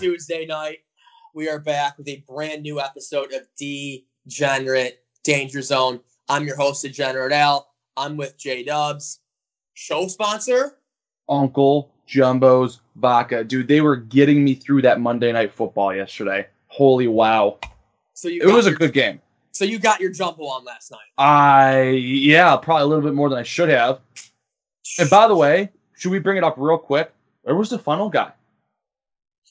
Tuesday night. We are back with a brand new episode of Degenerate Danger Zone. I'm your host, Degenerate Al. I'm with J Dubs. Show sponsor? Uncle Jumbo's Vodka. Dude, they were getting me through that Monday night football yesterday. Holy wow. So you It was a good game. So you got your jumbo on last night. I, yeah, probably a little bit more than I should have. And by the way, should we bring it up real quick? Where was the funnel guy?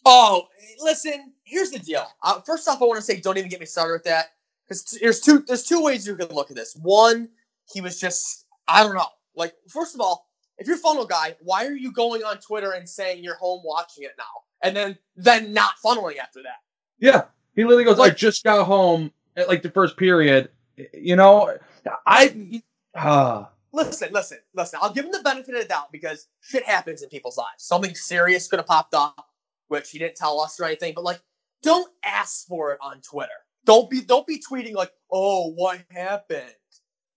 Oh, listen. Here's the deal. Uh, first off, I want to say, don't even get me started with that, because there's two there's two ways you can look at this. One, he was just I don't know. Like, first of all, if you're funnel guy, why are you going on Twitter and saying you're home watching it now, and then then not funneling after that? Yeah. He literally goes, I just got home at like the first period. You know, I, uh, Listen, listen, listen. I'll give him the benefit of the doubt because shit happens in people's lives. Something serious could have popped up, which he didn't tell us or anything. But like, don't ask for it on Twitter. Don't be don't be tweeting like, "Oh, what happened?"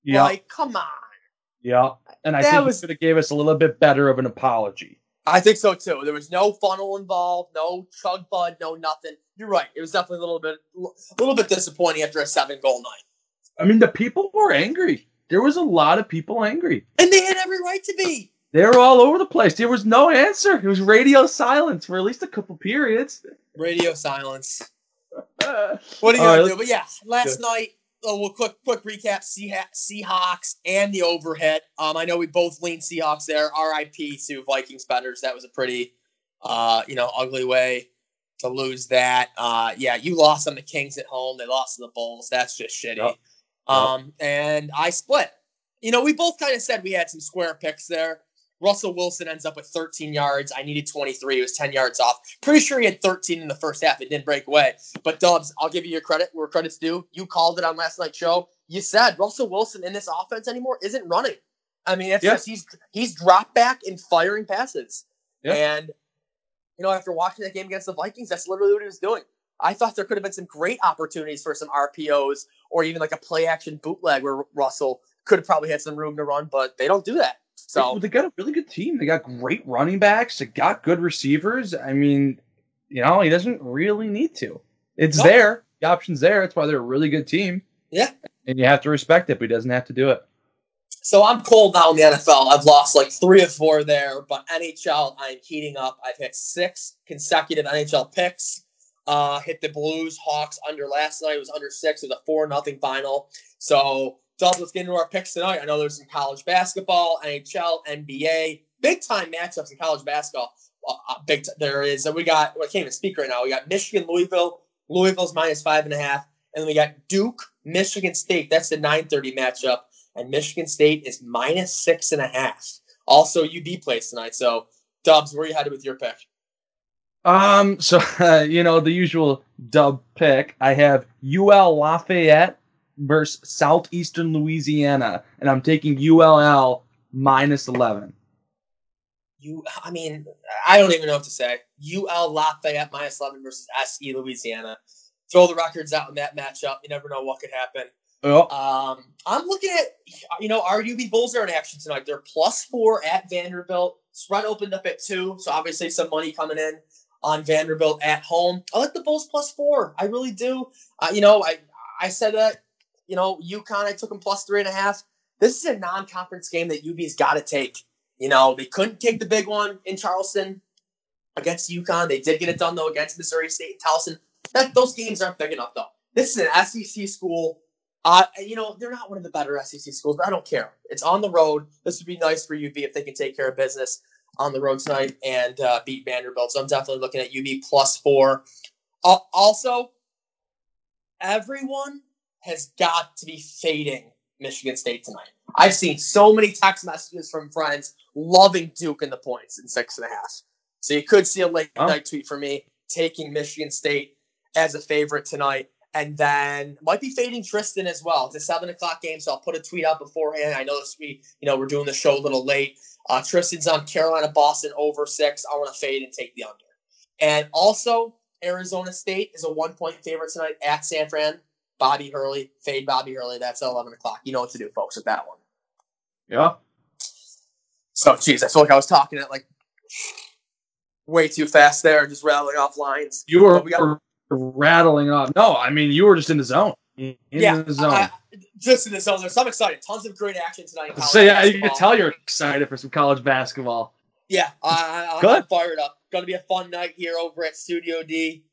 yeah, Like, come on. yeah. And I That think was- he could have gave us a little bit better of an apology. I think so too. There was no funnel involved, no chug bud, no nothing. You're right. It was definitely a little bit, a little bit disappointing after a seven goal night, I mean, the people were angry. There was a lot of people angry. and they had every right to be. They were all over the place. There was no answer. It was radio silence for at least a couple periods. Radio silence. Uh, What are you gonna right, do? But yeah, last night. Oh, well, quick, quick recap: Seah- Seahawks and the overhead. Um, I know we both lean Seahawks there. R.I.P. to Vikings betters. That was a pretty, uh, you know, ugly way to lose that. Uh, yeah, you lost on the Kings at home. They lost to the Bulls. That's just shitty. Yep. Um, and I split. You know, we both kind of said we had some square picks there. Russell Wilson ends up with 13 yards. I needed 23. It was 10 yards off. Pretty sure he had 13 in the first half. It didn't break away. But Dubs, I'll give you your credit where credit's due. You called it on last night's show. You said Russell Wilson in this offense anymore isn't running. I mean, it's Yeah. just he's he's dropped back and firing passes. Yeah. And you know, after watching that game against the Vikings, that's literally what he was doing. I thought there could have been some great opportunities for some RPOs or even like a play action bootleg where Russell could have probably had some room to run, but they don't do that. So they got a really good team. They got great running backs. They got good receivers. I mean, you know, he doesn't really need to. It's No. there. The option's there. That's why they're a really good team. Yeah. And you have to respect it, but he doesn't have to do it. So I'm cold now in the NFL. I've lost like three or four there, but NHL, I'm heating up. I've hit six consecutive NHL picks. Uh, hit the Blues Hawks under last night. It was under six. It was a four nothing final. So, Dubs, let's get into our picks tonight. I know there's some college basketball, NHL, NBA, big time matchups in college basketball. Uh, big. T- there is. Uh, we got. Well, I can't even speak right now. We got Michigan, Louisville. Louisville's minus five and a half, and then we got Duke, Michigan State. That's the 9:30 matchup and Michigan State is minus six and a half. Also, UB plays tonight. So, Dubs, where are you headed with your pick? Um, so uh, you know the usual dub pick. I have UL Lafayette versus Southeastern Louisiana, and I'm taking ULL minus eleven. You, I mean, I don't even know what to say. UL Lafayette minus 11 versus SE Louisiana. Throw the records out in that matchup. You never know what could happen. Oh, Um, I'm looking at, you know, our UB Bulls are in action tonight. They're plus four at Vanderbilt. Spread opened up at two, so obviously some money coming in on Vanderbilt at home. I like the Bulls plus four. I really do. Uh, you know, I I said that. You know, UConn. I took them plus three and a half. This is a non-conference game that UB's got to take. You know, they couldn't take the big one in Charleston against UConn. They did get it done though against Missouri State and Towson. That those games aren't big enough though. This is an SEC school. Uh, you know, they're not one of the better SEC schools, but I don't care. It's on the road. This would be nice for UB if they can take care of business on the road tonight and uh, beat Vanderbilt. So I'm definitely looking at UB plus four. Uh, also, everyone has got to be fading Michigan State tonight. I've seen so many text messages from friends loving Duke in the points in six and a half. So you could see a late Oh. night tweet for me taking Michigan State as a favorite tonight. And then might be fading Tristan as well. It's a seven o'clock game, so I'll put a tweet out beforehand. I know this week, you know, we're doing the show a little late. Uh, Tristan's on Carolina Boston over six. I want to fade and take the under. And also, Arizona State is a one point favorite tonight at San Fran. Bobby Hurley, fade Bobby Hurley. That's at 11 o'clock. You know what to do, folks, with that one. yeah. So, geez, I feel like I was talking at like way too fast there, just rattling off lines. You were, we got- rattling off. No, I mean you were just in the zone. In yeah, the zone. I- just in the zone. There's some excited. Tons of great action tonight. in so yeah, you can tell you're excited for some college basketball. Yeah, I, I, I'm Good. fired up. Going to be a fun night here over at Studio D.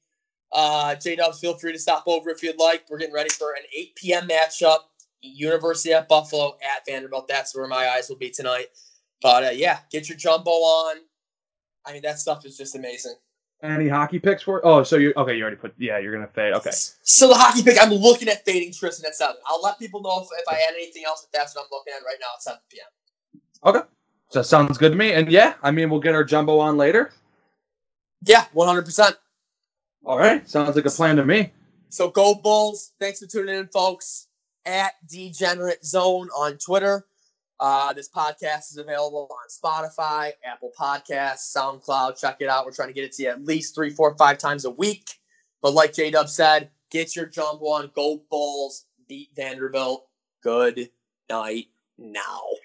Uh, J Dubs, feel free to stop over if you'd like. We're getting ready for an 8 p.m. matchup. University at Buffalo at Vanderbilt. That's where my eyes will be tonight. But uh, yeah, get your jumbo on. I mean, that stuff is just amazing. Any hockey picks for? Oh, so you okay? You already put. Yeah, you're gonna fade. Okay. So the hockey pick, I'm looking at fading Tristan at seven. I'll let people know if, if I add anything else. If that's what I'm looking at right now at 7 p.m. Okay. So that sounds good to me. And yeah, I mean we'll get our jumbo on later. Yeah, 100. percent All right, sounds like a plan to me. So go Bulls. Thanks for tuning in, folks. At Degenerate Zone on Twitter. Uh, this podcast is available on Spotify, Apple Podcasts, SoundCloud. Check it out. We're trying to get it to you at least three, four, five times a week. But like J Dub said, get your jump on. Go Bulls. Beat Vanderbilt. Good night now.